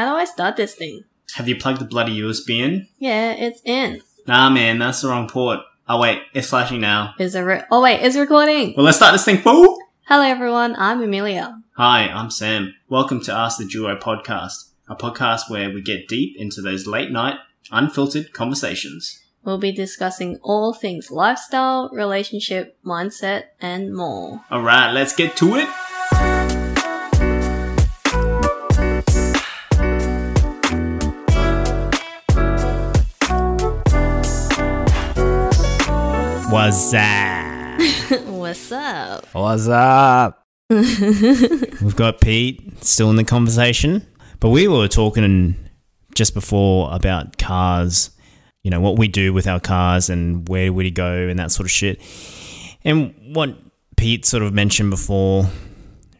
How do I start this thing? Have you plugged the bloody USB in? Yeah, it's in. Nah, man, that's the wrong port. Oh wait, it's flashing now. Is it re- Oh wait, it's recording. Well, let's start this thing, fool! Hello everyone, I'm Amelia. Hi, I'm Sam. Welcome to Ask the Duo podcast, a podcast where we get deep into those late night, unfiltered conversations. We'll be discussing all things lifestyle, relationship, mindset, and more. Alright, let's get to it! What's up? What's up? What's up? We've got Pete still in the conversation, but we were talking just before about cars, you know, what we do with our cars and where would he go and that sort of shit. And what Pete sort of mentioned before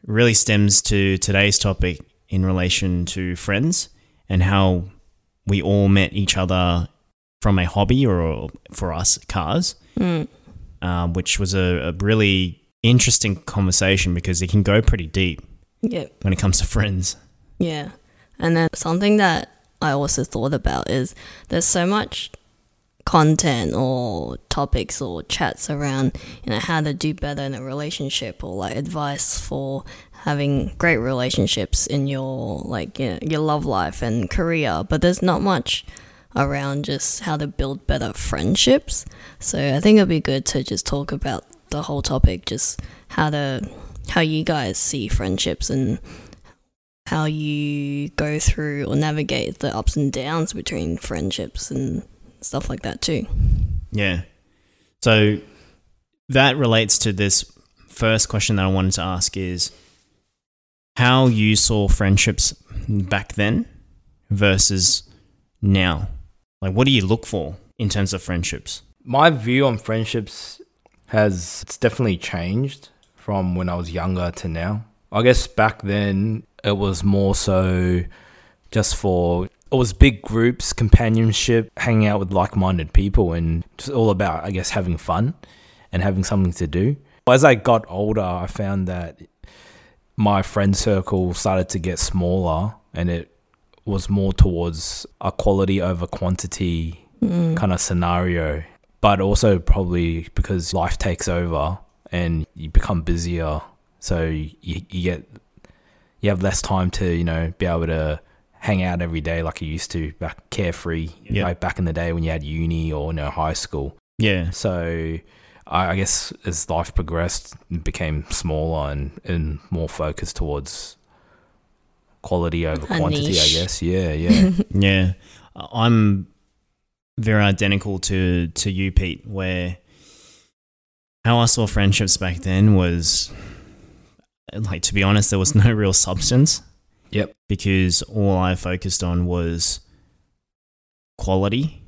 really stems to today's topic in relation to friends and how we all met each other from a hobby or for us, cars Mm. um, which was a, a really interesting conversation because it can go pretty deep Yep. when it comes to friends. Yeah. And then something that I also thought about is there's so much content or topics or chats around, you know, how to do better in a relationship or like advice for having great relationships in your like you know, your love life and career, but there's not much around just how to build better friendships. So I think it'd be good to just talk about the whole topic, just how to how you guys see friendships and how you go through or navigate the ups and downs between friendships and stuff like that too. Yeah. So that relates to this first question that I wanted to ask is how you saw friendships back then versus now. Like, what do you look for in terms of friendships? my view on friendships has it's definitely changed from when I was younger to now. I guess back then it was more so just for it was big groups, companionship, hanging out with like-minded people and just all about I guess having fun and having something to do. As I got older, I found that my friend circle started to get smaller and it was more towards a quality over quantity mm. kind of scenario but also probably because life takes over and you become busier so you, you get you have less time to you know be able to hang out every day like you used to back carefree Yeah. like back in the day when you had uni or you know high school Yeah. so I, I guess as life progressed it became smaller and, and more focused towards quality over A quantity niche. i guess yeah yeah Yeah, uh, I'm very identical to to you, Pete. Where how I saw friendships back then was like, to be honest, there was no real substance yep because all I focused on was quality.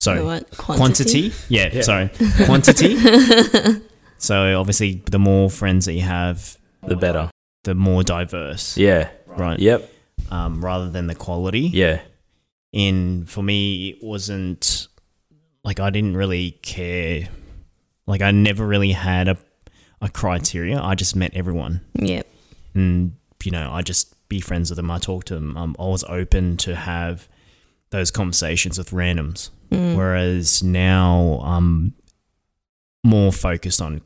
Sorry, What? quantity. Yeah, Yeah. sorry, quantity. so obviously, the more friends that you have, the better the more diverse, yeah. Right? yep. Um, rather than the quality. yeah. In for me it wasn't like I didn't really care. Like I never really had a a criteria. I just met everyone. Yep. and you know I just be friends with them. I talk to them. I'm always open to have those conversations with randoms. Mm. whereas now I'm more focused on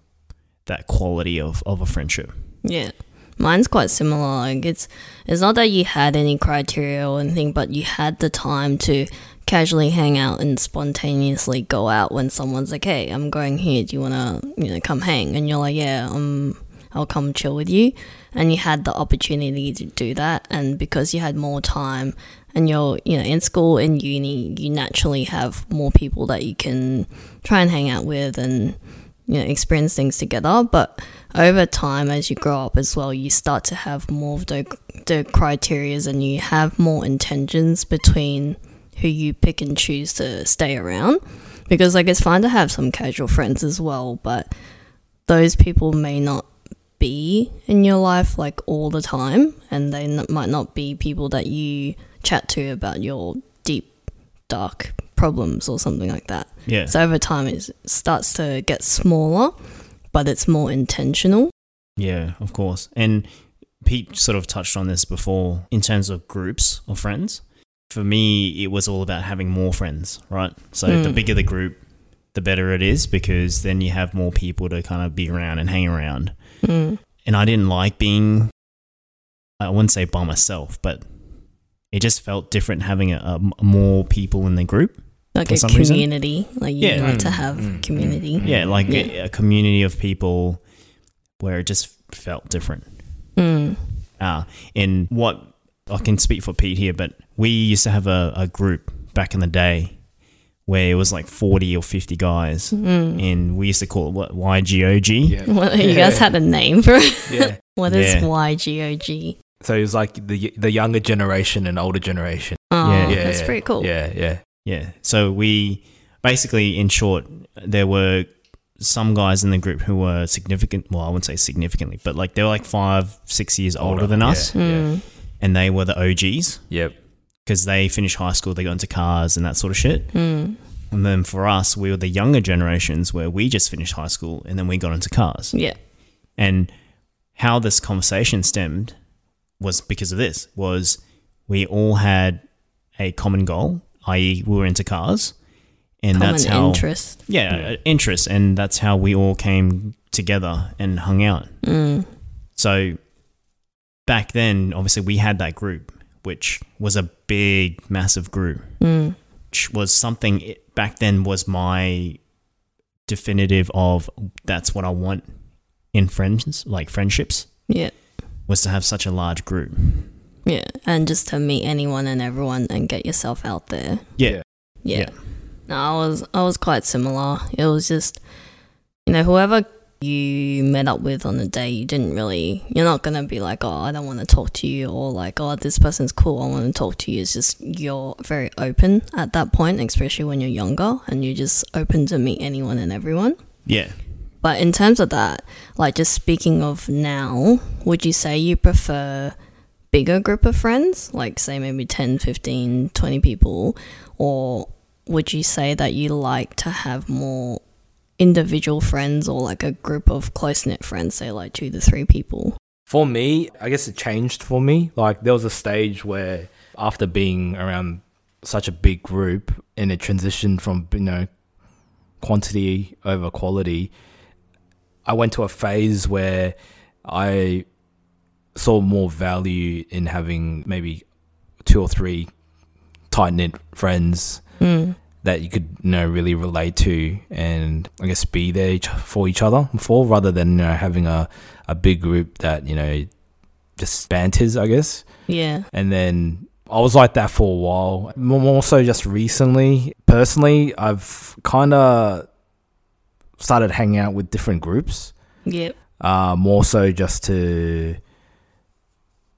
that quality of, of a friendship. Yeah. Mine's quite similar. Like it's it's not that you had any criteria or anything, but you had the time to casually hang out and spontaneously go out when someone's like, "Hey, I'm going here. Do you wanna you know come hang?" And you're like, "Yeah, um, I'll come chill with you." And you had the opportunity to do that, and because you had more time, and you're you know in school in uni, you naturally have more people that you can try and hang out with and you know experience things together but over time as you grow up as well you start to have more of the, the criterias and you have more intentions between who you pick and choose to stay around. Because like it's fine to have some casual friends as well but those people may not be in your life like all the time and they n- might not be people that you chat to about your deep dark problems or something like that yeah so over time, it starts to get smaller, but it's more intentional. Yeah, of course. And Pete sort of touched on this before in terms of groups of friends. For me, it was all about having more friends, right? So the Mm. bigger the group, the better it is because then you have more people to kind of be around and hang around. Mm. And I didn't like being, I wouldn't say by myself, but it just felt different having a, a more people in the group. Like For a some reason? community. Like you Yeah. like to Mm, have mm, community. mm, Yeah, like Yeah. A, a community of people where it just felt different. Mm. Uh, and what I can speak for Pete here, but we used to have a, a group back in the day where it was like 40 or 50 guys. Mm. And we used to call it what, YGOG. Yeah. Well, you guys had a name for it. yeah. What is Yeah. YGOG? So it was like the the younger generation and older generation. Oh, Yeah. Yeah, that's yeah. pretty cool. Yeah, yeah. Yeah. So we basically, in short, there were some guys in the group who were significant. Well, I wouldn't say significantly, but like they were like five, six years older, Older, than us. yeah. Mm. And they were the OGs Yep. because they finished high school, they got into cars and that sort of shit. Mm. And then for us, we were the younger generations where we just finished high school and then we got into cars. Yeah. And how this conversation stemmed was because of this was we all had a common goal, i.e. we were into cars. And Common that's how interest. yeah, Yeah. uh, interest and that's how we all came together and hung out. Mm. So back then, obviously we had that group which was a big massive group Mm. which was something it, back then was my definitive of that's what I want in friends, like friendships, Yeah. was to have such a large group. Yeah. And just to meet anyone and everyone and get yourself out there. Yeah. Yeah. Yeah. No, I was I was quite similar. It was just you know, whoever you met up with on the day, you didn't really you're not gonna be like, Oh, I don't want to talk to you or like, Oh, this person's cool, I want to talk to you. It's just you're very open at that point, especially when you're younger and you're just open to meet anyone and everyone. Yeah. But in terms of that, like just speaking of now, would you say you prefer bigger group of friends, like say maybe 10, 15, 20 people, or would you say that you like to have more individual friends or like a group of close knit friends, say like two to three people? For me, I guess it changed for me. Like there was a stage where after being around such a big group and it transitioned from, you know, quantity over quality, I went to a phase where I saw more value in having maybe two or three tight knit friends Mm. that you could you know really relate to and I guess be there each, for each other for rather than you know having a, a big group that you know just banters I guess Yeah. and then I was like that for a while more, so just recently personally I've kind of started hanging out with different groups Yep. uh more so just to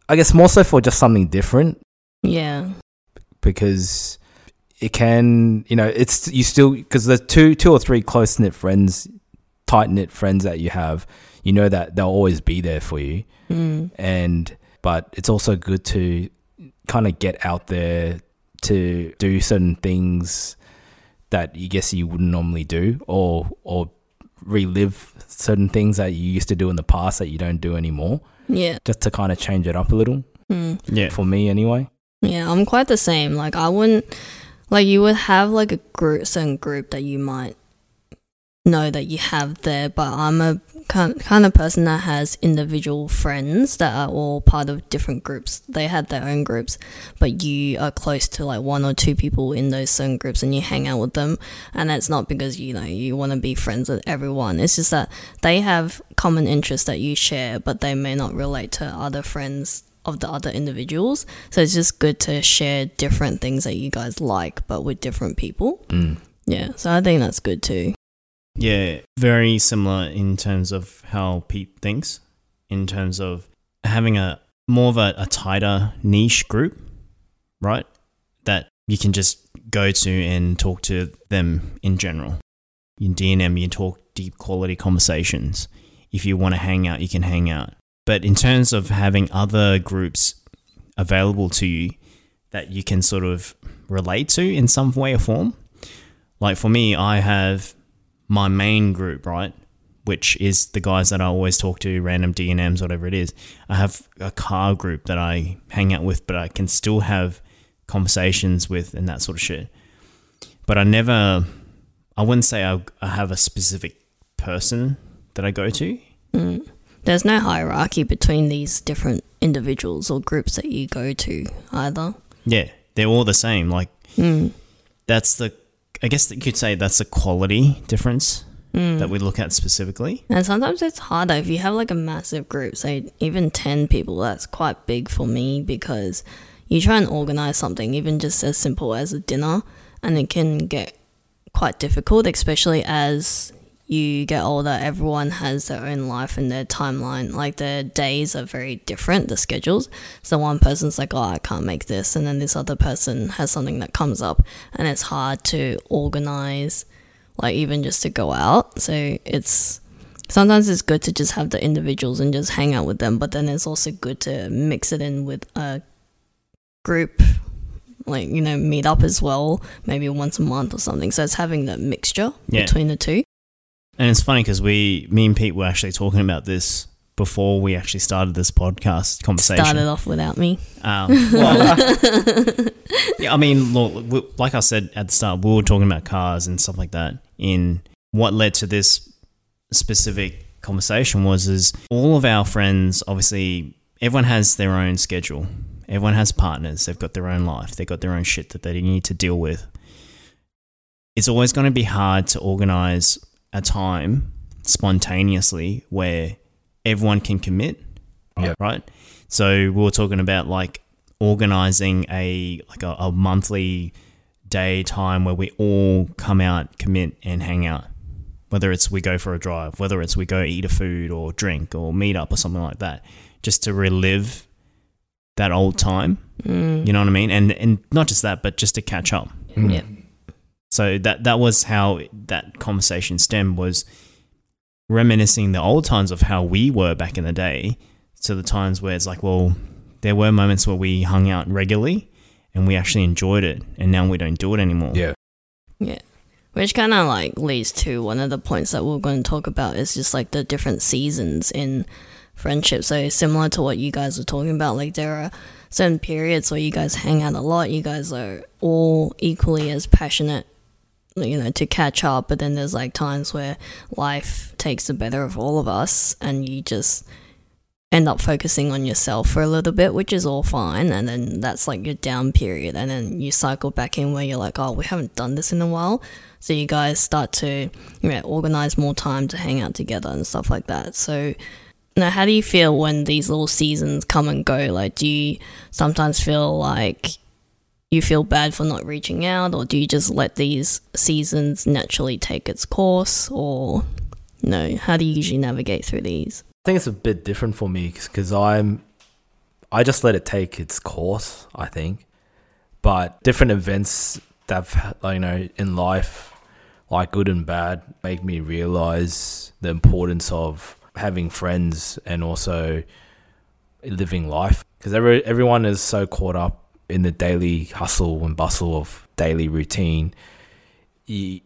I guess more so for just something different Yeah. because it can you know it's you still because the two two or three close knit friends tight knit friends that you have you know that they'll always be there for you Mm. and but it's also good to kind of get out there to do certain things that you guess you wouldn't normally do or or relive certain things that you used to do in the past that you don't do anymore Yeah. just to kind of change it up a little Mm. Yeah. for me anyway Yeah, I'm quite the same. Like I wouldn't like you would have like a group certain group that you might know that you have there, but I'm a kind kind of person that has individual friends that are all part of different groups. They had their own groups, but you are close to like one or two people in those certain groups and you hang out with them. And that's not because you know you want to be friends with everyone. It's just that they have common interests that you share, but they may not relate to other friends of the other individuals. So it's just good to share different things that you guys like, but with different people. mm. Yeah, so I think that's good too. Yeah, very similar in terms of how Pete thinks, in terms of having a more of a, a tighter niche group, right? That you can just go to and talk to them in general. In DNM, you talk deep quality conversations. If you want to hang out, you can hang out. But in terms of having other groups available to you that you can sort of relate to in some way or form, like for me, I have my main group, right? which is the guys that I always talk to, random DNMs, whatever it is. I have a car group that I hang out with, but I can still have conversations with and that sort of shit. But I never, I wouldn't say I, I have a specific person that I go to. Mm. There's no hierarchy between these different individuals or groups that you go to either. Yeah, they're all the same. Like mm. that's the, I guess that you could say that's a quality difference hmm. that we look at specifically. And sometimes it's harder if you have like a massive group, say even 10 people, that's quite big for me because you try and organize something, even just as simple as a dinner, and it can get quite difficult, especially as you get older. Everyone has their own life and their timeline. Like their days are very different, the schedules. So one person's like, oh, I can't make this. And then this other person has something that comes up, and it's hard to organize like even just to go out. So it's sometimes it's good to just have the individuals and just hang out with them, but then it's also good to mix it in with a group, like you know, meet up as well, maybe once a month or something. So it's having that mixture Yeah. between the two. And it's funny because we, me and Pete were actually talking about this before we actually started this podcast conversation. Started off without me. Um, well, yeah, I mean, look, we- like I said at the start, we were talking about cars and stuff like that. In what led to this specific conversation was is all of our friends, obviously, everyone has their own schedule. Everyone has partners. They've got their own life. They've got their own shit that they need to deal with. It's always going to be hard to organize a time spontaneously where everyone can commit. Yeah. Right. So we were talking about like organizing a like a, a monthly day time where we all come out, commit, and hang out. Whether it's we go for a drive, whether it's we go eat a food or drink or meet up or something like that, just to relive that old time. Mm. You know what I mean? And and not just that, but just to catch up. Yeah. So that that was how that conversation stemmed was reminiscing the old times of how we were back in the day to the times where it's like, well, there were moments where we hung out regularly and we actually enjoyed it, and now we don't do it anymore. Yeah. Yeah. Which kind of like leads to one of the points that we're going to talk about is just like the different seasons in friendship. So similar to what you guys were talking about, like there are certain periods where you guys hang out a lot. You guys are all equally as passionate, you know, to catch up. But then there's like times where life takes the better of all of us, and you just end up focusing on yourself for a little bit, which is all fine. And then that's like your down period. And then you cycle back in where you're like, oh, we haven't done this in a while. So you guys start to you know, organize more time to hang out together and stuff like that. So now, how do you feel when these little seasons come and go? Like, do you sometimes feel like you feel bad for not reaching out, or do you just let these seasons naturally take its course, or no? How do you usually navigate through these? I think it's a bit different for me because I'm, I just let it take its course. I think, but different events that you know in life, like good and bad, make me realize the importance of having friends and also living life because every everyone is so caught up in the daily hustle and bustle of daily routine. You,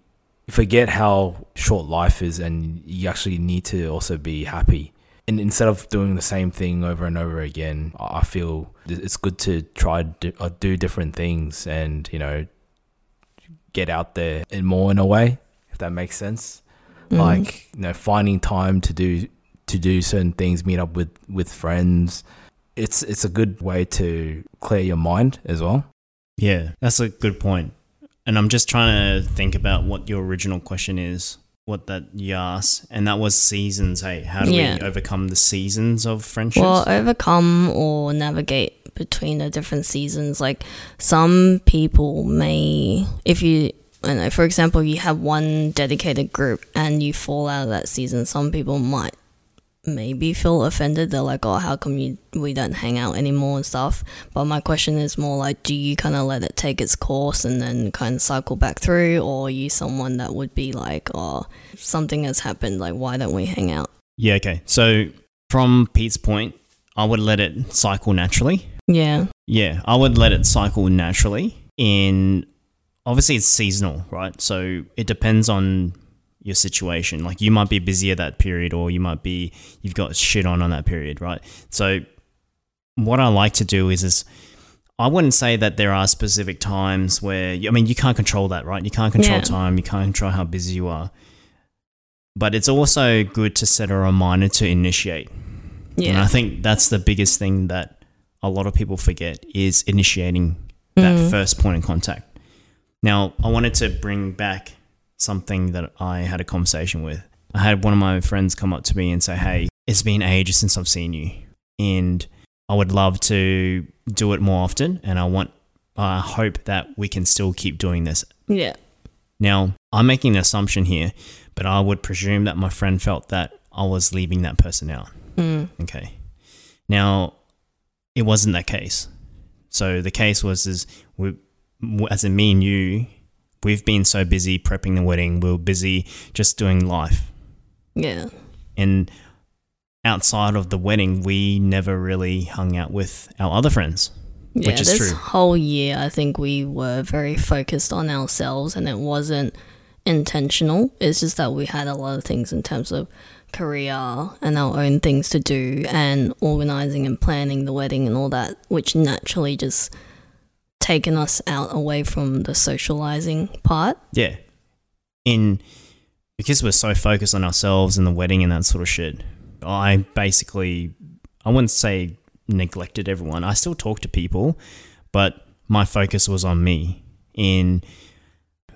forget how short life is, and you actually need to also be happy and instead of doing the same thing over and over again, I I feel it's good to try to uh, do different things and you know get out there and more in a way, if that makes sense. Mm. Like you know, finding time to do to do certain things, meet up with with friends. It's it's a good way to clear your mind as well. Yeah, that's a good point. And I'm just trying to think about what your original question is, what that you asked, and that was seasons. Hey, how do Yeah. we overcome the seasons of friendships? Well, overcome or navigate between the different seasons. Like some people may, if you, I know, for example, you have one dedicated group and you fall out of that season, some people might maybe feel offended. They're like, oh, how come you we don't hang out anymore and stuff. But my question is more like, do you kind of let it take its course and then kind of cycle back through, or are you someone that would be like, oh, something has happened, like why don't we hang out? yeah, okay. So from Pete's point, I would let it cycle naturally. Yeah. Yeah, I would let it cycle naturally. In obviously it's seasonal, right? So it depends on your situation. Like you might be busy at that period, or you might be you've got shit on on that period, right? So what I like to do is is I wouldn't say that there are specific times where I mean you can't control that, right? You can't control Yeah. time, you can't control how busy you are. But it's also good to set a reminder to initiate. Yeah. And I think that's the biggest thing that a lot of people forget is initiating that Mm. first point of contact. Now, I wanted to bring back something that I had a conversation with. I had one of my friends come up to me and say, Hey, it's been ages since I've seen you. And I would love to do it more often. And I want, I hope that we can still keep doing this. Yeah. Now, I'm making an assumption here, but I would presume that my friend felt that I was leaving that person out. Mm. Okay. Now, it wasn't that case. So the case was is we, as in me and you, we've been so busy prepping the wedding. We were busy just doing life, Yeah. and outside of the wedding, we never really hung out with our other friends. Yeah, Which is this true. whole year, I think we were very focused on ourselves, and it wasn't intentional. It's just that we had a lot of things in terms of career and our own things to do, and organizing and planning the wedding and all that, which naturally just taken us out away from the socializing part. Yeah. In because we're so focused on ourselves and the wedding and that sort of shit, I basically I wouldn't say neglected everyone. I still talk to people, but my focus was on me In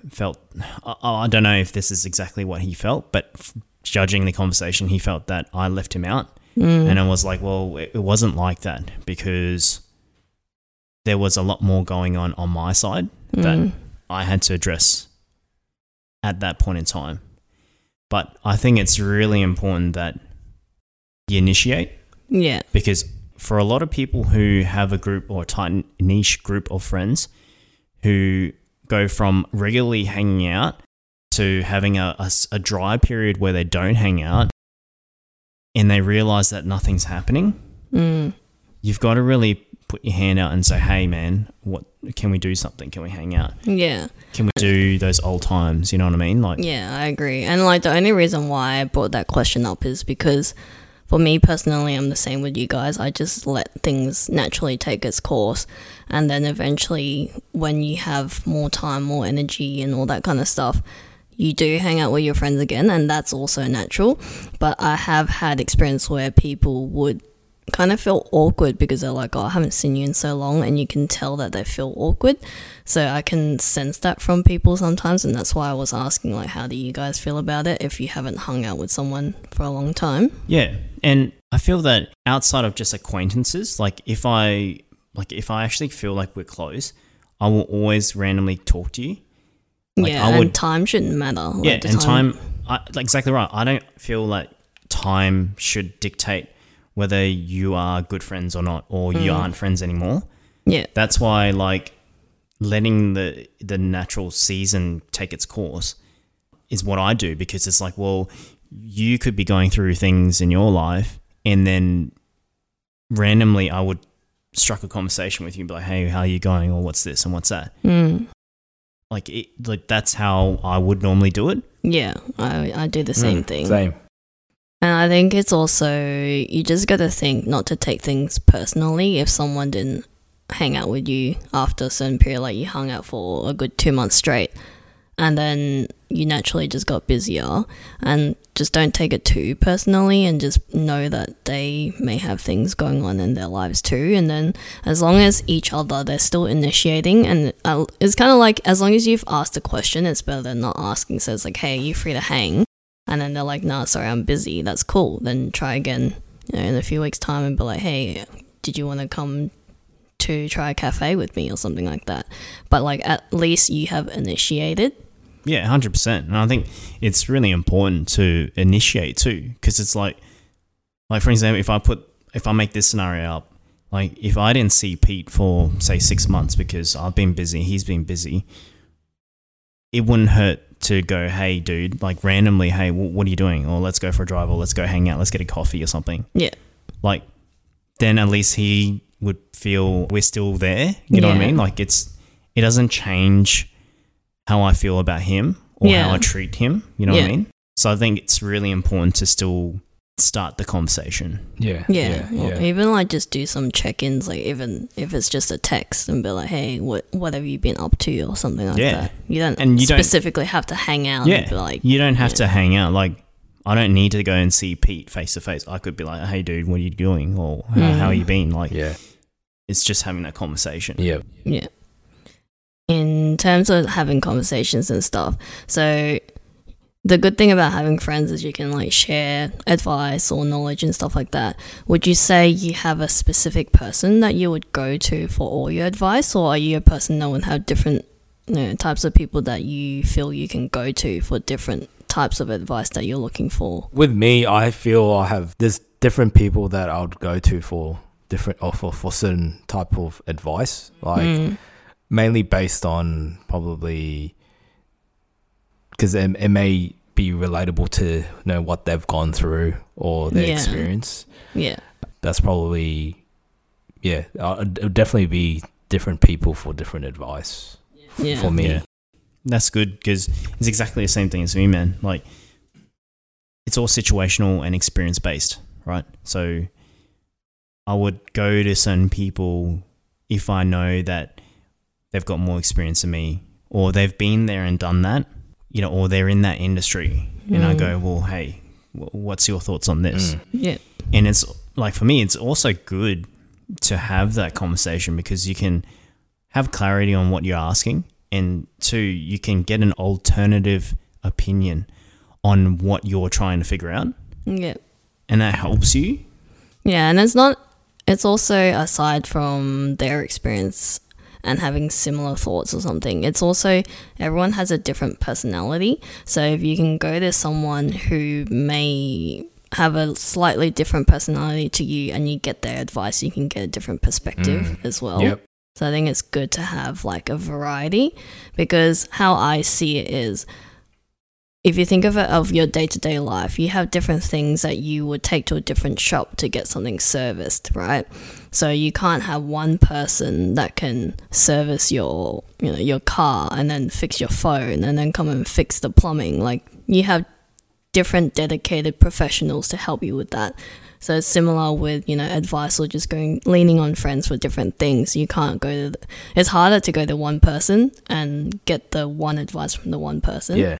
felt I, I don't know if this is exactly what he felt, but f- judging the conversation, he felt that I left him out. Mm. And I was like, well, it, it wasn't like that because there was a lot more going on on my side that Mm. I had to address at that point in time. But I think it's really important that you initiate Yeah. because for a lot of people who have a group or a tight niche group of friends who go from regularly hanging out to having a a dry period where they don't hang out and they realize that nothing's happening, Mm. You've got to really put your hand out and say, "Hey, man, what can we do something? Can we hang out? Yeah. Can we do those old times? You know what I mean? Like, Yeah, I agree. And like the only reason why I brought that question up is because for me personally, I'm the same with you guys. I just let things naturally take its course. And then eventually, when you have more time, more energy, and all that kind of stuff, you do hang out with your friends again. And that's also natural. But I have had experience where people would kind of feel awkward because they're like, oh, I haven't seen you in so long. And you can tell that they feel awkward. So I can sense that from people sometimes, and that's why I was asking, like, how do you guys feel about it if you haven't hung out with someone for a long time? Yeah, and I feel that outside of just acquaintances, like if I like if I actually feel like we're close, I will always randomly talk to you. Like, yeah, I and time shouldn't matter. Like, yeah, and time, I, like exactly right. I don't feel like time should dictate whether you are good friends or not, or you aren't friends anymore. Yeah, That's why like letting the the natural season take its course is what I do because it's like, well, you could be going through things in your life and then randomly I would struck a conversation with you and be like, hey, how are you going? Or what's this and what's that? mm, Like it, like that's how I would normally do it. yeah, I, I do the same Mm, thing. Same. And I think it's also, you just got to think not to take things personally if someone didn't hang out with you after a certain period, like you hung out for a good two months straight, and then you naturally just got busier. And just don't take it too personally and just know that they may have things going on in their lives too. And then as long as each other, they're still initiating, and uh, it's kind of like as long as you've asked a question, it's better than not asking. So it's like, hey, are you free to hang? And then they're like, "Nah, sorry, I'm busy." That's cool. Then try again, you know, in a few weeks' time, and be like, "Hey, did you want to come to try a cafe with me or something like that?" But like, at least you have initiated. Yeah, hundred percent. And I think it's really important to initiate too, because it's like, like for example, if I put, if I make this scenario up, like if I didn't see Pete for say six months because I've been busy, he's been busy, it wouldn't hurt to go, hey, dude, like randomly, hey, wh- what are you doing? Or let's go for a drive, or let's go hang out, let's get a coffee or something. Yeah, Like, then at least he would feel we're still there. You know what I mean? Like it's, it doesn't change how I feel about him or Yeah. how I treat him. You know what I mean? So I think it's really important to still start the conversation. Yeah. Yeah, Yeah. or yeah. even like just do some check-ins, like even if it's just a text and be like, "Hey, what what have you been up to?" or something like Yeah. that. You don't And you don't- specifically have to hang out. Yeah. and be like, You don't have Yeah. to hang out. Like, I don't need to go and see Pete face to face. I could be like, hey, dude, what are you doing? Or how, how Mm. you been? Like, Yeah. it's just having that conversation. Yeah. Yeah. In terms of having conversations and stuff, so the good thing about having friends is you can like share advice or knowledge and stuff like that. Would you say you have a specific person that you would go to for all your advice, or are you a person that would have different you know, types of people that you feel you can go to for different types of advice that you're looking for? With me, I feel I have there's different people that I would go to for different or for, for certain type of advice. Like Mm, mainly based on probably because it, it may be relatable to you know what they've gone through or their Yeah. experience. yeah, That's probably yeah. uh, It would definitely be different people for different advice yeah, for me. Yeah. That's good because it's exactly the same thing as me, man. Like, it's all situational and experience based, right? So, I would go to certain people if I know that they've got more experience than me, or they've been there and done that, you know, or they're in that industry, and I Mm. go, well, hey, wh- what's your thoughts on this? Mm. yeah, And it's like for me, it's also good to have that conversation because you can have clarity on what you're asking, and two, you can get an alternative opinion on what you're trying to figure out, yeah. and that helps you. Yeah, and it's not. It's also aside from their experience and having similar thoughts or something. It's also everyone has a different personality. So if you can go to someone who may have a slightly different personality to you and you get their advice, you can get a different perspective mm. as well. Yep. So I think it's good to have like a variety because how I see it is if you think of it of your day to day life, you have different things that you would take to a different shop to get something serviced, right? So you can't have one person that can service your you know your car and then fix your phone and then come and fix the plumbing. Like you have different dedicated professionals to help you with that. So it's similar with you know advice or just going leaning on friends for different things. You can't go to. The, it's harder to go to one person and get the one advice from the one person. Yeah.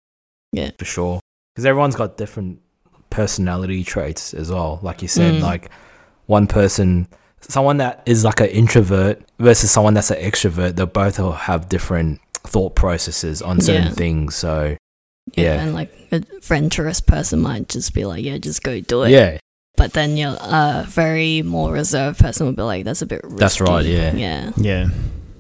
Yeah. For sure. Because everyone's got different personality traits as well. Like you said, Mm. like one person, someone that is like an introvert versus someone that's an extrovert, they'll both will have different thought processes on certain Yeah. things. So, Yeah. And like a adventurous person might just be like, yeah, just go do it. yeah. But then your uh, very more reserved person would be like, that's a bit risky. That's right, yeah. Yeah. Yeah,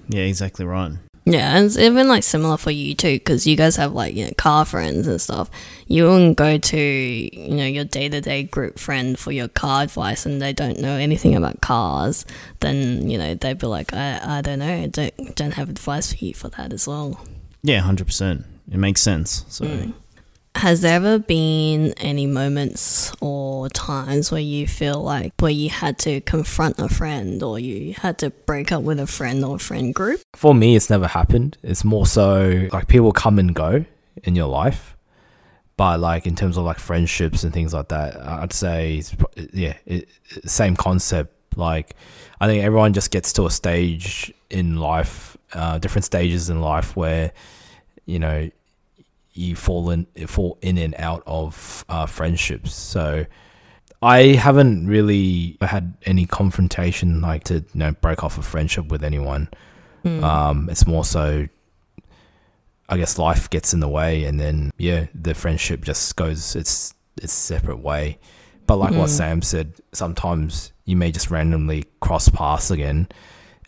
yeah, exactly right. Yeah, and it's even like similar for you too, because you guys have like you know car friends and stuff. You wouldn't go to you know your day to day group friend for your car advice, and they don't know anything about cars. Then you know they'd be like, I, I don't know, don't don't have advice for you for that as well. Yeah, hundred percent. It makes sense. So Mm. Has there ever been any moments or times where you feel like where you had to confront a friend or you had to break up with a friend or a friend group? For me, it's never happened. It's more so like people come and go in your life. But like in terms of like friendships and things like that, I'd say, yeah, it- same concept. Like, I think everyone just gets to a stage in life, uh, different stages in life where, you know, you fall in fall in and out of uh, friendships. So I haven't really had any confrontation like to you know break off a friendship with anyone. Mm. Um, it's more so, I guess life gets in the way, and then yeah, the friendship just goes its its separate way. But like what Mm. Sam said, sometimes you may just randomly cross paths again,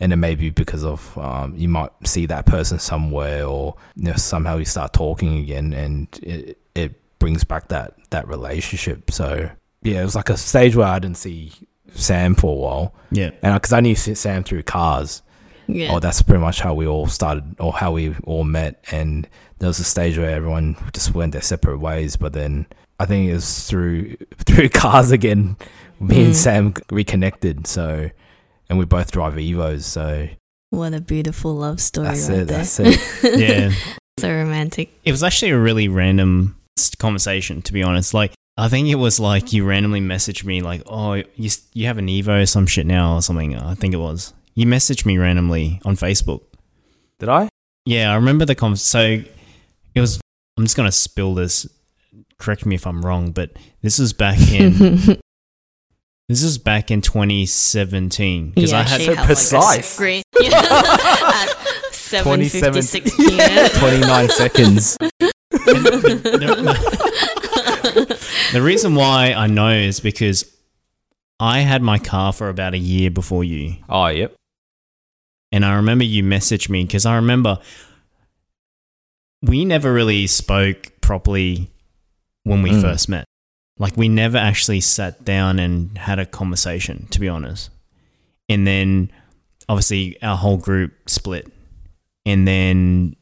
and it may be because of um, you might see that person somewhere, or you know, somehow you start talking again, and it it brings back that that relationship. So yeah, it was like a stage where I didn't see Sam for a while, yeah, and because I knew Sam through cars. yeah. Oh, that's pretty much how we all started, or how we all met. And there was a stage where everyone just went their separate ways. But then I think it was through through cars again. Me Mm. and Sam reconnected. So, and we both drive Evos. So What a beautiful love story that's right it. there. That's it. yeah. so romantic. It was actually a really random conversation. To be honest, like I think it was like you randomly messaged me like, "Oh, you you have an Evo some shit now or something." I think it was you messaged me randomly on Facebook. Did I? Yeah, I remember the con. So it was. I'm just gonna spill this. Correct me if I'm wrong, but this was back in this was back in 2017 because You I had actually so have, like, a precise. screen- Yeah. At 7:56 p.m. 29 seconds. the reason why I know is because I had my car for about a year before you, Oh, yep. and I remember you messaged me because I remember we never really spoke properly when we Mm. first met. Like we never actually sat down and had a conversation, to be honest. And then obviously our whole group split, and then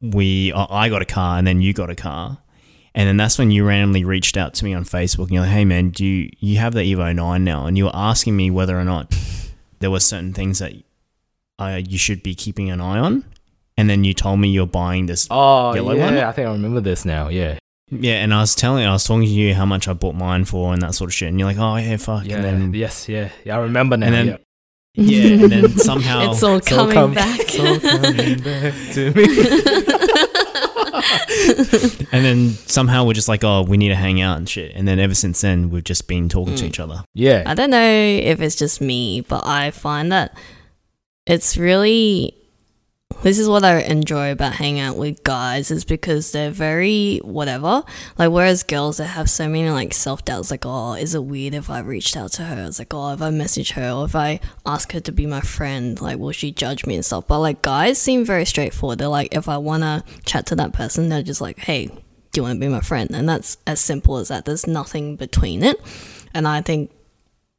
we I I got a car, and then you got a car. And then that's when you randomly reached out to me on Facebook and you're like, hey man, do you, you have the Evo 9 now? And you were asking me whether or not there were certain things that uh, you should be keeping an eye on. And then you told me you're buying this. Oh, Yellow yeah. one? I think I remember this now. Yeah. Yeah, and I was telling I was talking to you how much I bought mine for and that sort of shit. And you're like, oh, yeah, fuck. Yeah. And then, yes. Yeah. Yeah. I remember now. And then- yeah. yeah, and then somehow. it's all It's all coming come- back. it's all coming back to me. and then somehow we're just like, oh, we need to hang out and shit. And then ever since then, we've just been talking to Mm. each other. Yeah. I don't know if it's just me, but I find that it's really. This is what I enjoy about hanging out with guys is because they're very whatever. Like whereas girls they have so many like self doubts, like oh, is it weird if I reached out to her? It's like oh, if I message her or if I ask her to be my friend, like will she judge me and stuff? But like guys seem very straightforward. They're like if I wanna chat to that person, they're just like hey, do you want to be my friend? And that's as simple as that. There's nothing between it, and I think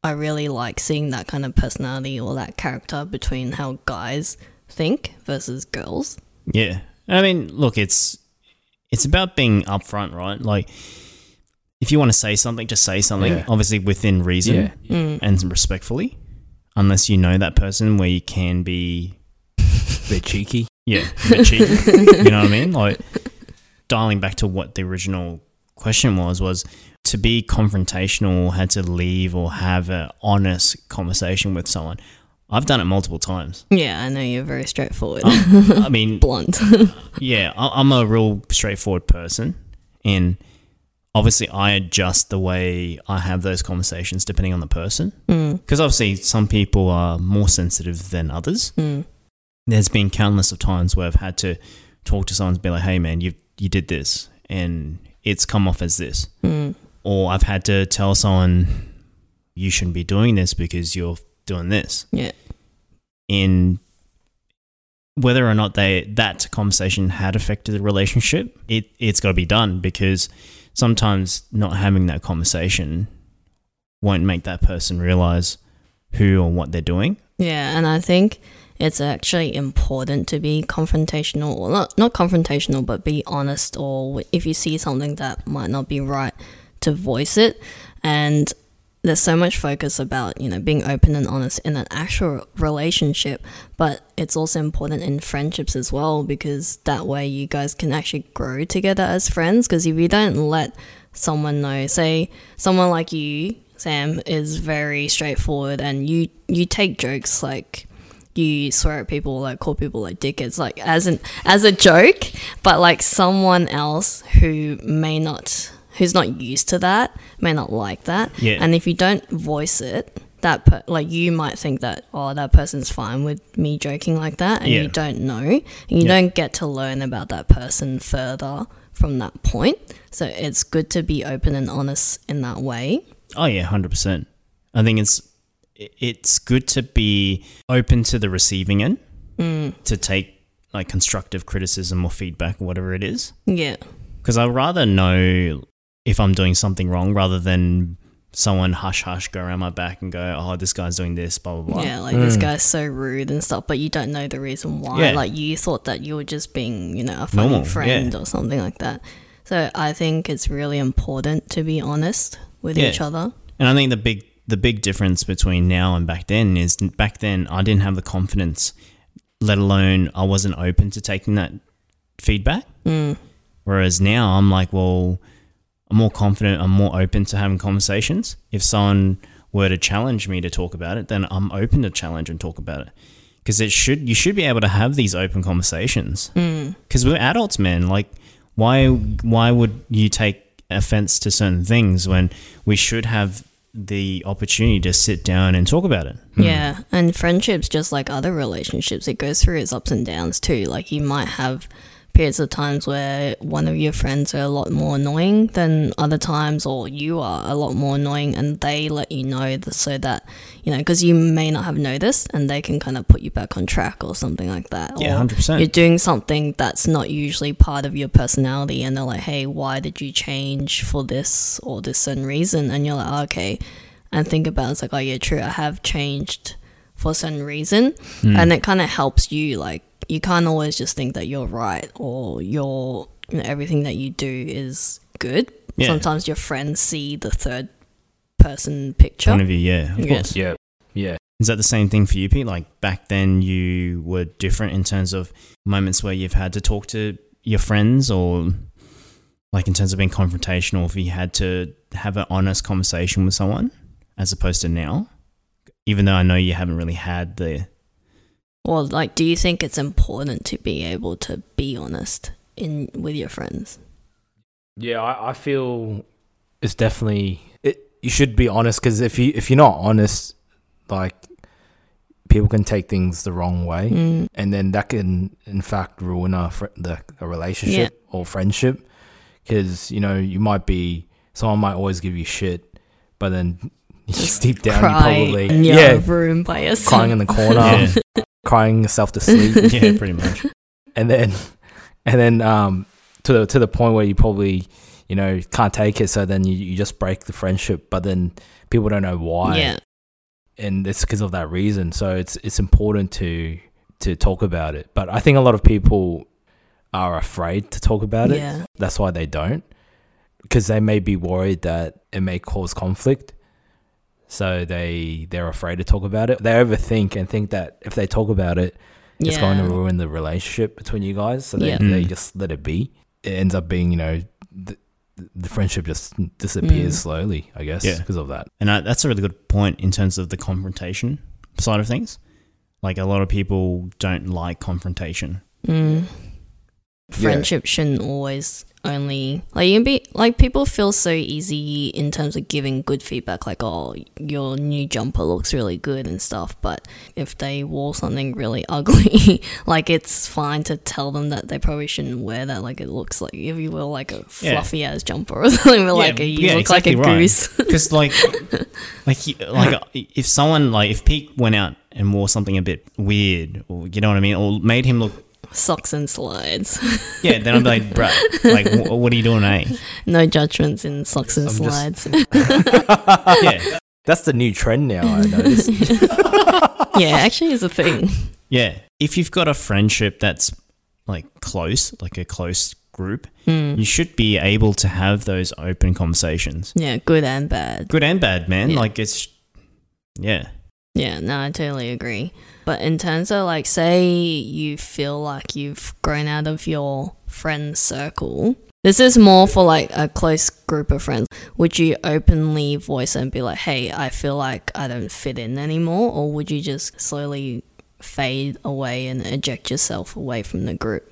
I really like seeing that kind of personality or that character between how guys think versus girls. Yeah. I mean, look, it's it's about being upfront, right? Like if you want to say something, just say something, Yeah. obviously within reason Yeah. Mm. and respectfully. Unless you know that person where you can be a Bit cheeky. yeah, a bit cheeky. you know what I mean? Like dialing back to what the original question was was to be confrontational, had to leave or have an honest conversation with someone. I've done it multiple times. Yeah, I know you're very straightforward, I mean, blunt. yeah, I- I'm a real straightforward person, and obviously I adjust the way I have those conversations depending on the person. mm, Because obviously some people are more sensitive than others. mm, There's been countless of times where I've had to talk to someone and be like, "Hey, man, you you did this, and it's come off as this," mm, or I've had to tell someone, "You shouldn't be doing this because you're doing this." yeah, in whether or not they that conversation had affected the relationship, it it's got to be done because sometimes not having that conversation won't make that person realize who or what they're doing. yeah. And I think it's actually important to be confrontational, or not not confrontational, but be honest. Or if you see something that might not be right, to voice it. And there's so much focus about you know being open and honest in an actual relationship but it's also important in friendships as well because that way you guys can actually grow together as friends because if you don't let someone know say someone like you sam is very straightforward and you you take jokes like you swear at people like call people like dickheads like as an as a joke but like someone else who may not who's not used to that may not like that Yeah. and if you don't voice it that per- like you might think that oh that person's fine with me joking like that and Yeah. you don't know and you Yeah. don't get to learn about that person further from that point so it's good to be open and honest in that way Oh yeah, hundred percent. I think it's it's good to be open to the receiving end mm, to take like constructive criticism or feedback or whatever it is. yeah Because I'd rather know if I'm doing something wrong rather than someone hush hush go around my back and go, oh, this guy's doing this, blah, blah, blah. Yeah, like this Mm. guy's so rude and stuff, but you don't know the reason why. Yeah. Like you thought that you were just being, you know, a funny Normal, friend yeah. or something like that. So I think it's really important to be honest with Yeah. each other. And I think the big the big difference between now and back then is back then I didn't have the confidence, let alone I wasn't open to taking that feedback. Mm. Whereas now I'm like, well, I'm more confident, I'm more open to having conversations. If someone were to challenge me to talk about it, then I'm open to challenge and talk about it. Because it should you should be able to have these open conversations. Mm. Because we're adults, man. Like, why why would you take offense to certain things when we should have the opportunity to sit down and talk about it? Hmm. Yeah, and friendships, just like other relationships, it goes through its ups and downs too. Like you might have periods of times where one of your friends are a lot more annoying than other times, or you are a lot more annoying, and they let you know so that you know because you may not have noticed, and they can kind of put you back on track or something like that. Yeah, 100%. You're doing something that's not usually part of your personality, and they're like, "Hey, why did you change for this or this certain reason?" And you're like, oh, "Okay." and think about it, it's like, oh yeah, true, I have changed for a certain reason. Hmm. And it kind of helps you. Like, you can't always just think that you're right or you're, you know, everything that you do is good. Yeah. Sometimes your friends see the third person picture. Point of view, yeah, of Yeah. course. Yeah. Yeah. Is that the same thing for you, Pete? Like back then, you were different in terms of moments where you've had to talk to your friends, or like in terms of being confrontational, if you had to have an honest conversation with someone, as opposed to now. Even though I know you haven't really had the Well, like, do you think it's important to be able to be honest in with your friends? Yeah, I, I feel it's definitely it. You should be honest because if you if you're not honest, like people can take things the wrong way, Mm, and then that can in fact ruin a fr- the a relationship or friendship. Because you know you might be someone might always give you shit, but then just deep down you probably in your yeah. room by yourself. crying in the corner, Yeah. crying yourself to sleep. yeah, pretty much. and then and then um to the to the point where you probably you know can't take it so then you, you just break the friendship but then people don't know why. Yeah, and it's because of that reason. So it's it's important to to talk about it. But i think a lot of people are afraid to talk about it. Yeah, that's why they don't. Because they may be worried that it may cause conflict so they they're afraid to talk about it they overthink and think that if they talk about it it's going to ruin the relationship between you guys. So they, Yeah. they Mm. just let it be. It ends up being, you know, the, the friendship just disappears Mm. slowly, I guess, Yeah. because of that. And I, that's a really good point in terms of the confrontation side of things. Like a lot of people don't like confrontation. Mm. Friendship shouldn't always only like you can be like people feel so easy in terms of giving good feedback like oh your new jumper looks really good and stuff but if they wore something really ugly like it's fine to tell them that they probably shouldn't wear that like it looks like if you wear like a Yeah. fluffy ass jumper or something but like you yeah, look exactly like a right. goose Because like, like, like if someone like if Pete went out and wore something a bit weird, or you know what I mean, or made him look, socks and slides yeah, then I'd be like, bro, like, wh- what are you doing, eh? no judgments in socks and I'm just- slides Yeah, That's the new trend now, I noticed. yeah actually is a thing yeah. If you've got a friendship that's like close, like a close group, Mm. you should be able to have those open conversations, yeah good and bad good and bad, man. Yeah. Like it's, yeah, Yeah, no, I totally agree. But in terms of like, say you feel like you've grown out of your friend circle, this is more for like a close group of friends. Would you openly voice and be like, hey, I feel like I don't fit in anymore? Or would you just slowly fade away and eject yourself away from the group?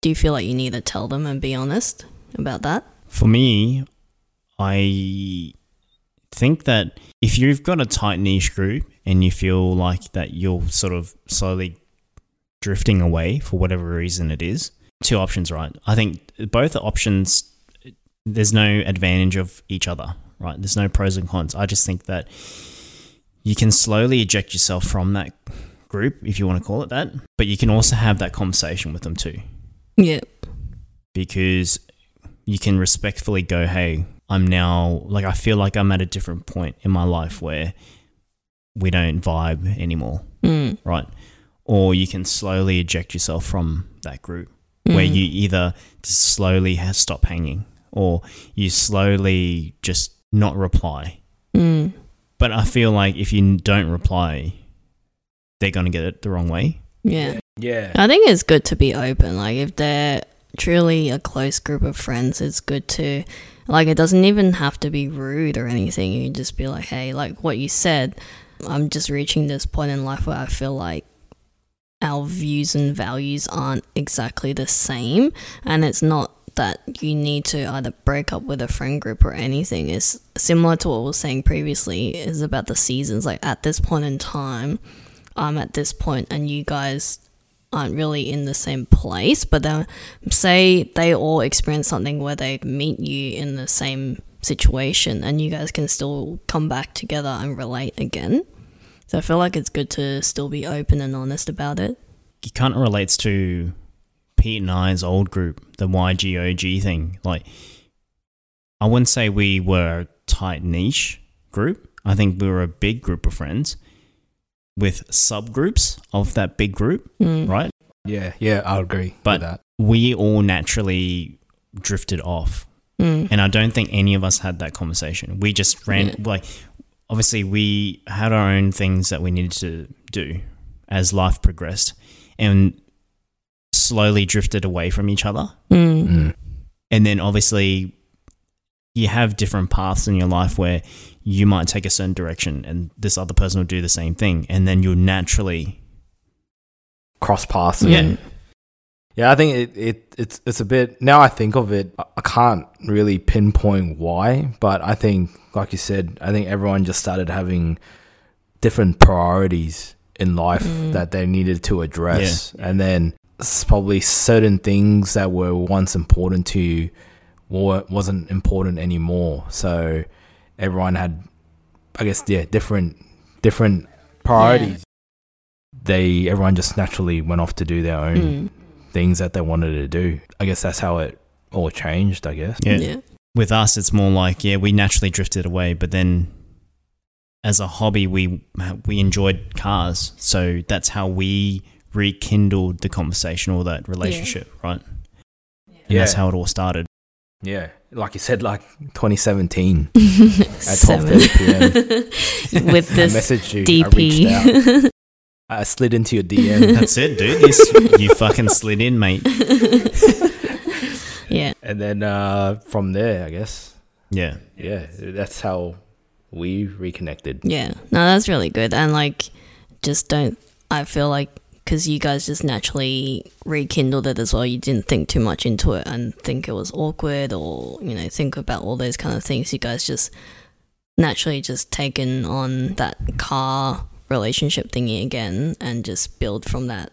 Do you feel like you need to tell them and be honest about that? For me, I think that if you've got a tight niche group and you feel like that you're sort of slowly drifting away for whatever reason it is, two options, right? I think both options, there's no advantage of each other, right? There's no pros and cons. I just think that you can slowly eject yourself from that group, if you want to call it that, but you can also have that conversation with them too Yeah. because you can respectfully go, hey, I'm now like I feel like I'm at a different point in my life where we don't vibe anymore, Mm. right? Or you can slowly eject yourself from that group where Mm. you either just slowly ha stop hanging or you slowly just not reply. Mm. But I feel like if you don't reply, they're going to get it the wrong way. Yeah. yeah. I think it's good to be open. Like if they're truly a close group of friends, it's good to like it doesn't even have to be rude or anything. You can just be like, hey, like what you said, I'm just reaching this point in life where I feel like our views and values aren't exactly the same. And it's not that you need to either break up with a friend group or anything. It's similar to what we were saying previously is about the seasons. Like at this point in time i'm at this point and you guys aren't really in the same place. But then say they all experience something where they meet you in the same situation and you guys can still come back together and relate again so i feel like it's good to still be open and honest about it It kind of relates to Pete and I's old group, the YGOG thing. Like, I wouldn't say we were a tight niche group. I think we were a big group of friends with subgroups of that big group, Mm. right? Yeah, yeah, I agree But- with that. We all naturally drifted off. Mm. And I don't think any of us had that conversation. We just ran, Yeah. like, obviously, we had our own things that we needed to do as life progressed and slowly drifted away from each other. Mm. Mm. And then obviously, you have different paths in your life where you might take a certain direction and this other person will do the same thing. And then you'll naturally, Cross paths. Yeah. again. Yeah, I think it, it it's it's a bit now I think of it, I- I can't really pinpoint why, but I think like you said, I think everyone just started having different priorities in life Mm. that they needed to address. And then probably certain things that were once important to you wasn't important anymore. So everyone had I guess yeah, different different priorities. They everyone just naturally went off to do their own Mm. Things that they wanted to do. I guess that's how it all changed, I guess. yeah. yeah. With us, it's more like, yeah, we naturally drifted away, but then as a hobby, we we enjoyed cars, so that's how we rekindled the conversation or that relationship, right? Yeah. And that's how it all started. Yeah. Like you said, like 2017 at 12:30 p.m. With I this messaged you. I reached out. DP. I slid into your DM, That's it, dude. You, s- you fucking slid in, mate. yeah. and then uh, from there, I guess, Yeah, yeah, that's how we reconnected. Yeah. No, that's really good. And like, just don't, I feel like, because you guys just naturally rekindled it as well. You didn't think too much into it and think it was awkward or, you know, think about all those kind of things. You guys just naturally just taken on that car relationship thingy again and just build from that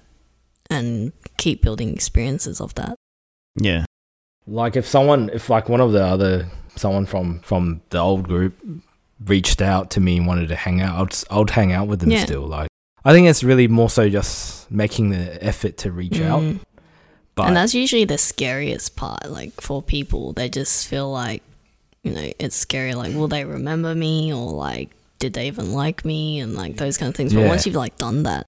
and keep building experiences of that. yeah, Like if someone, if like one of the other someone from from the old group reached out to me and wanted to hang out, I'd, I'd hang out with them Yeah. still. Like I think it's really more so just making the effort to reach out. Mm. But and that's usually the scariest part like for people they just feel like you know it's scary like will they remember me or like did they even like me and like those kind of things but Yeah. once you've like done that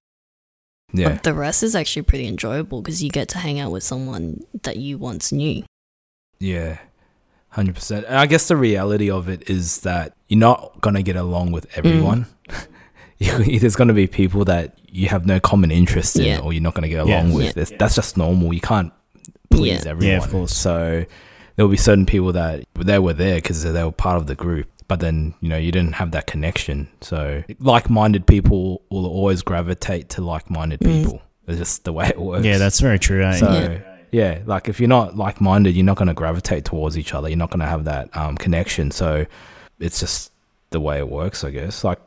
yeah, like, the rest is actually pretty enjoyable because you get to hang out with someone that you once knew Yeah, hundred percent. And I guess the reality of it is that you're not gonna get along with mm. everyone. You- There's gonna be people that you have no common interest in, Yeah. or you're not gonna get Yeah. along with. Yeah. That's, that's just normal. You can't please Yeah. everyone. Yeah, of course. So there will be certain people that they were there because they were part of the group. But then you know you didn't have that connection. So like-minded people will always gravitate to like-minded Mm. people. It's just the way it works. yeah. That's very true. Eh? So Yeah. yeah. like if you're not like minded, you're not going to gravitate towards each other. You're not going to have that um, connection. So it's just the way it works, I guess. Like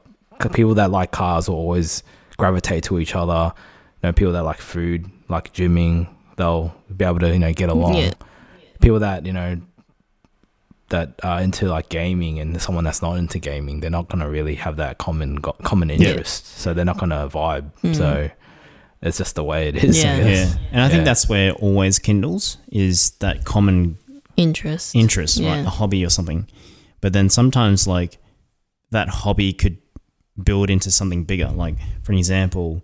people that like cars will always gravitate to each other. You know, people that like food, like gymming, they'll be able to you know get along. Yeah. People that you know that are into like gaming and someone that's not into gaming, they're not going to really have that common go- common Yeah. interest. So they're not going to vibe. Mm. So it's just the way it is. I Yeah. guess. Yeah, and I think Yeah. that's where always kindles is that common interest interest, Yeah. right? A hobby or something. But then sometimes, like, that hobby could build into something bigger. Like, for an example,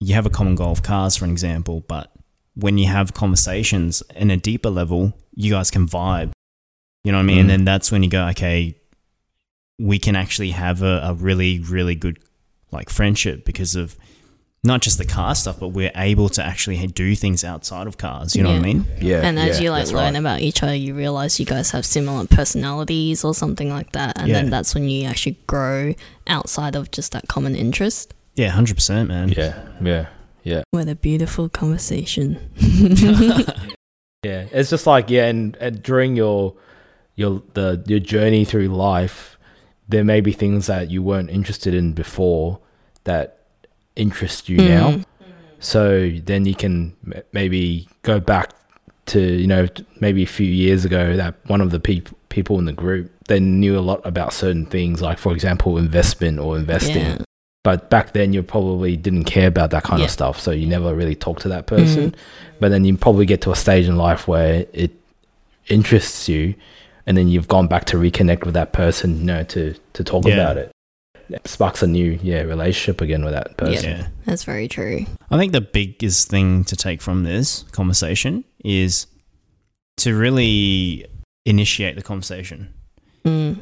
you have a common goal of cars, for an example, but when you have conversations in a deeper level, you guys can vibe. You know what I mean? Mm. And then that's when you go, okay, we can actually have a, a really, really good like friendship because of not just the car stuff, but we're able to actually do things outside of cars. You know what I mean? Yeah. and as yeah, you like learn right. about each other, you realize you guys have similar personalities or something like that, and Yeah. then that's when you actually grow outside of just that common interest. Yeah, hundred percent, man. Yeah, yeah, yeah. What a beautiful conversation. Yeah, it's just like yeah, and, and during your your the your journey through life, there may be things that you weren't interested in before that interest you now. Mm. So then you can m- maybe go back to you know maybe a few years ago that one of the peop- people in the group they knew a lot about certain things, like for example investment or investing. Yeah. But back then you probably didn't care about that kind Yeah. of stuff, so you never really talked to that person. But then you probably get to a stage in life where it interests you, and then you've gone back to reconnect with that person, you know, to to talk Yeah. about it. It sparks a new yeah relationship again with that person. Yeah. That's very true. I think the biggest thing to take from this conversation is to really initiate the conversation Mm.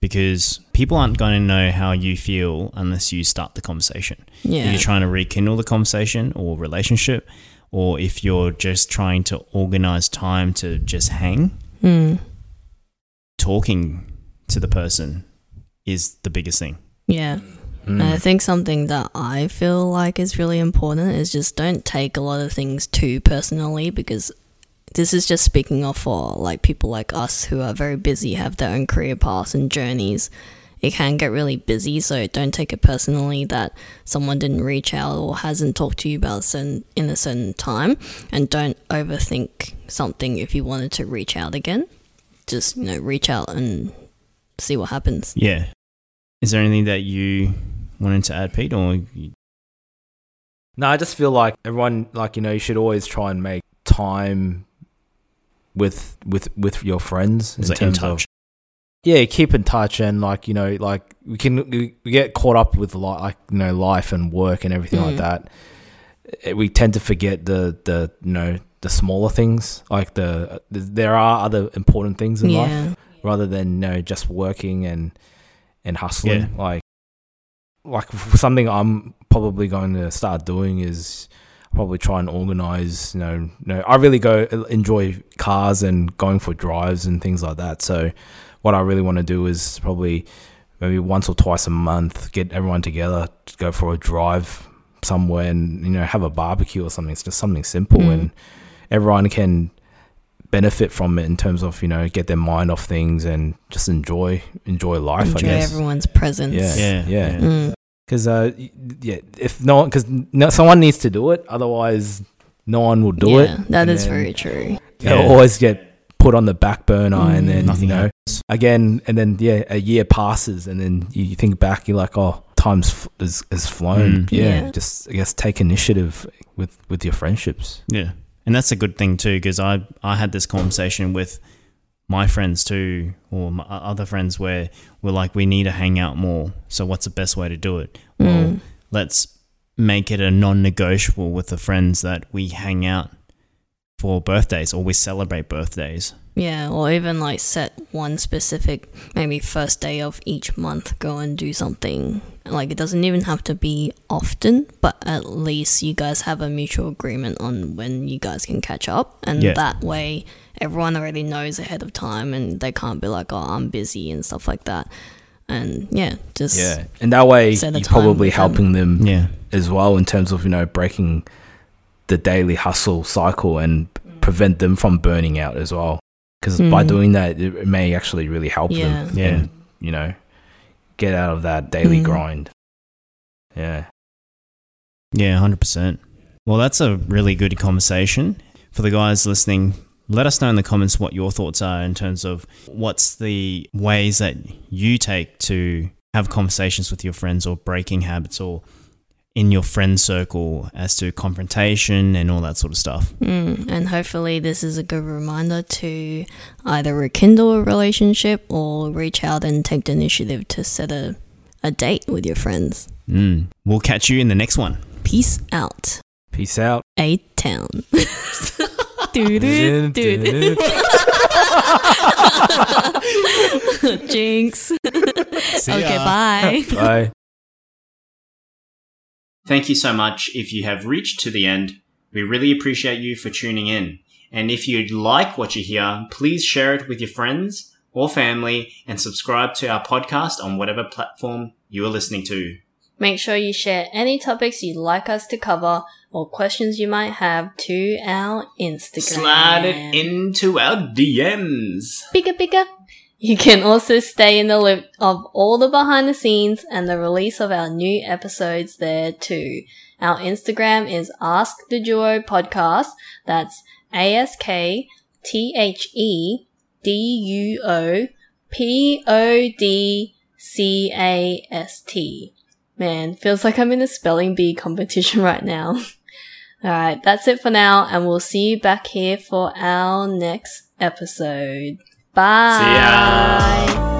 because people aren't going to know how you feel unless you start the conversation. If Yeah. you're trying to rekindle the conversation or relationship, or if you're just trying to organize time to just hang, Mm. Talking to the person is the biggest thing. Yeah. Mm. And I think something that I feel like is really important is just don't take a lot of things too personally because this is just speaking of for like people like us who are very busy, have their own career paths and journeys. It can get really busy, so don't take it personally that someone didn't reach out or hasn't talked to you about a certain in a certain time, and don't overthink something if you wanted to reach out again. Just you know, reach out and see what happens. Yeah. Is there anything that you wanted to add, Pete, or you- No, I just feel like everyone, like you know, you should always try and make time with with with your friends is it in touch? yeah, keep in touch and like you know, like we can we, we get caught up with li- like you know life and work and everything like Mm. that. Eh, We tend to forget the the you know the smaller things. Like the there are other important things in life rather than you know just working and and hustling. Yeah. Like like something I'm probably going to start doing is probably try and organize. You know, you know, I really go enjoy cars and going for drives and things like that. So what I really want to do is probably maybe once or twice a month get everyone together to go for a drive somewhere and you know have a barbecue or something. It's just something simple Mm. and everyone can benefit from it in terms of you know get their mind off things and just enjoy enjoy life. Enjoy I guess. everyone's presence. Yeah. Yeah, yeah. yeah. Mm. Because uh, y- yeah, if no one, because no, someone needs to do it, otherwise no one will do yeah, it. That and is then very true. They'll Yeah. always get put on the back burner, and then Mm. Nothing you know happens. again, and then yeah, a year passes, and then you, you think back, you're like, oh, time's f- is is flown. Mm. Yeah, Yeah. just I guess take initiative with with your friendships. Yeah, and that's a good thing too because I I had this conversation with my friends too, or my other friends where we're like, we need to hang out more. So what's the best way to do it? Well, Mm. let's make it a non-negotiable with the friends that we hang out for birthdays or we celebrate birthdays. Yeah, or even like set one specific, maybe first day of each month, go and do something. Like it doesn't even have to be often, but at least you guys have a mutual agreement on when you guys can catch up. And Yeah. that way, everyone already knows ahead of time and they can't be like, oh, I'm busy and stuff like that. And yeah, just. Yeah, and that way Set you're probably with them. helping them Yeah, as well in terms of you know breaking the daily hustle cycle and mm. prevent them from burning out as well because by Mm. doing that it may actually really help Yeah. them Yeah. and you know get out of that daily Mm. grind yeah yeah, hundred percent. Well, that's a really good conversation for the guys listening. Let us know in the comments what your thoughts are in terms of what's the ways that you take to have conversations with your friends or breaking habits or in your friend circle as to confrontation and all that sort of stuff. Mm, and hopefully, this is a good reminder to either rekindle a relationship or reach out and take the initiative to set a, a date with your friends. Mm. We'll catch you in the next one. Peace out. peace out A town. Jinx. Okay, bye. bye Thank you so much if you have reached to the end. We really appreciate you for tuning in. And if you like what you hear, please share it with your friends or family and subscribe to our podcast on whatever platform you are listening to. Make sure you share any topics you'd like us to cover or questions you might have to our Instagram. Slide it into our DMs. Bigger, bigger. You can also stay in the loop of all the behind the scenes and the release of our new episodes there too. Our Instagram is Ask the Duo Podcast. That's A S K T H E D U O P O D C A S T. Man, feels like I'm in a spelling bee competition right now. Alright, that's it for now, and we'll see you back here for our next episode. Bye. See ya.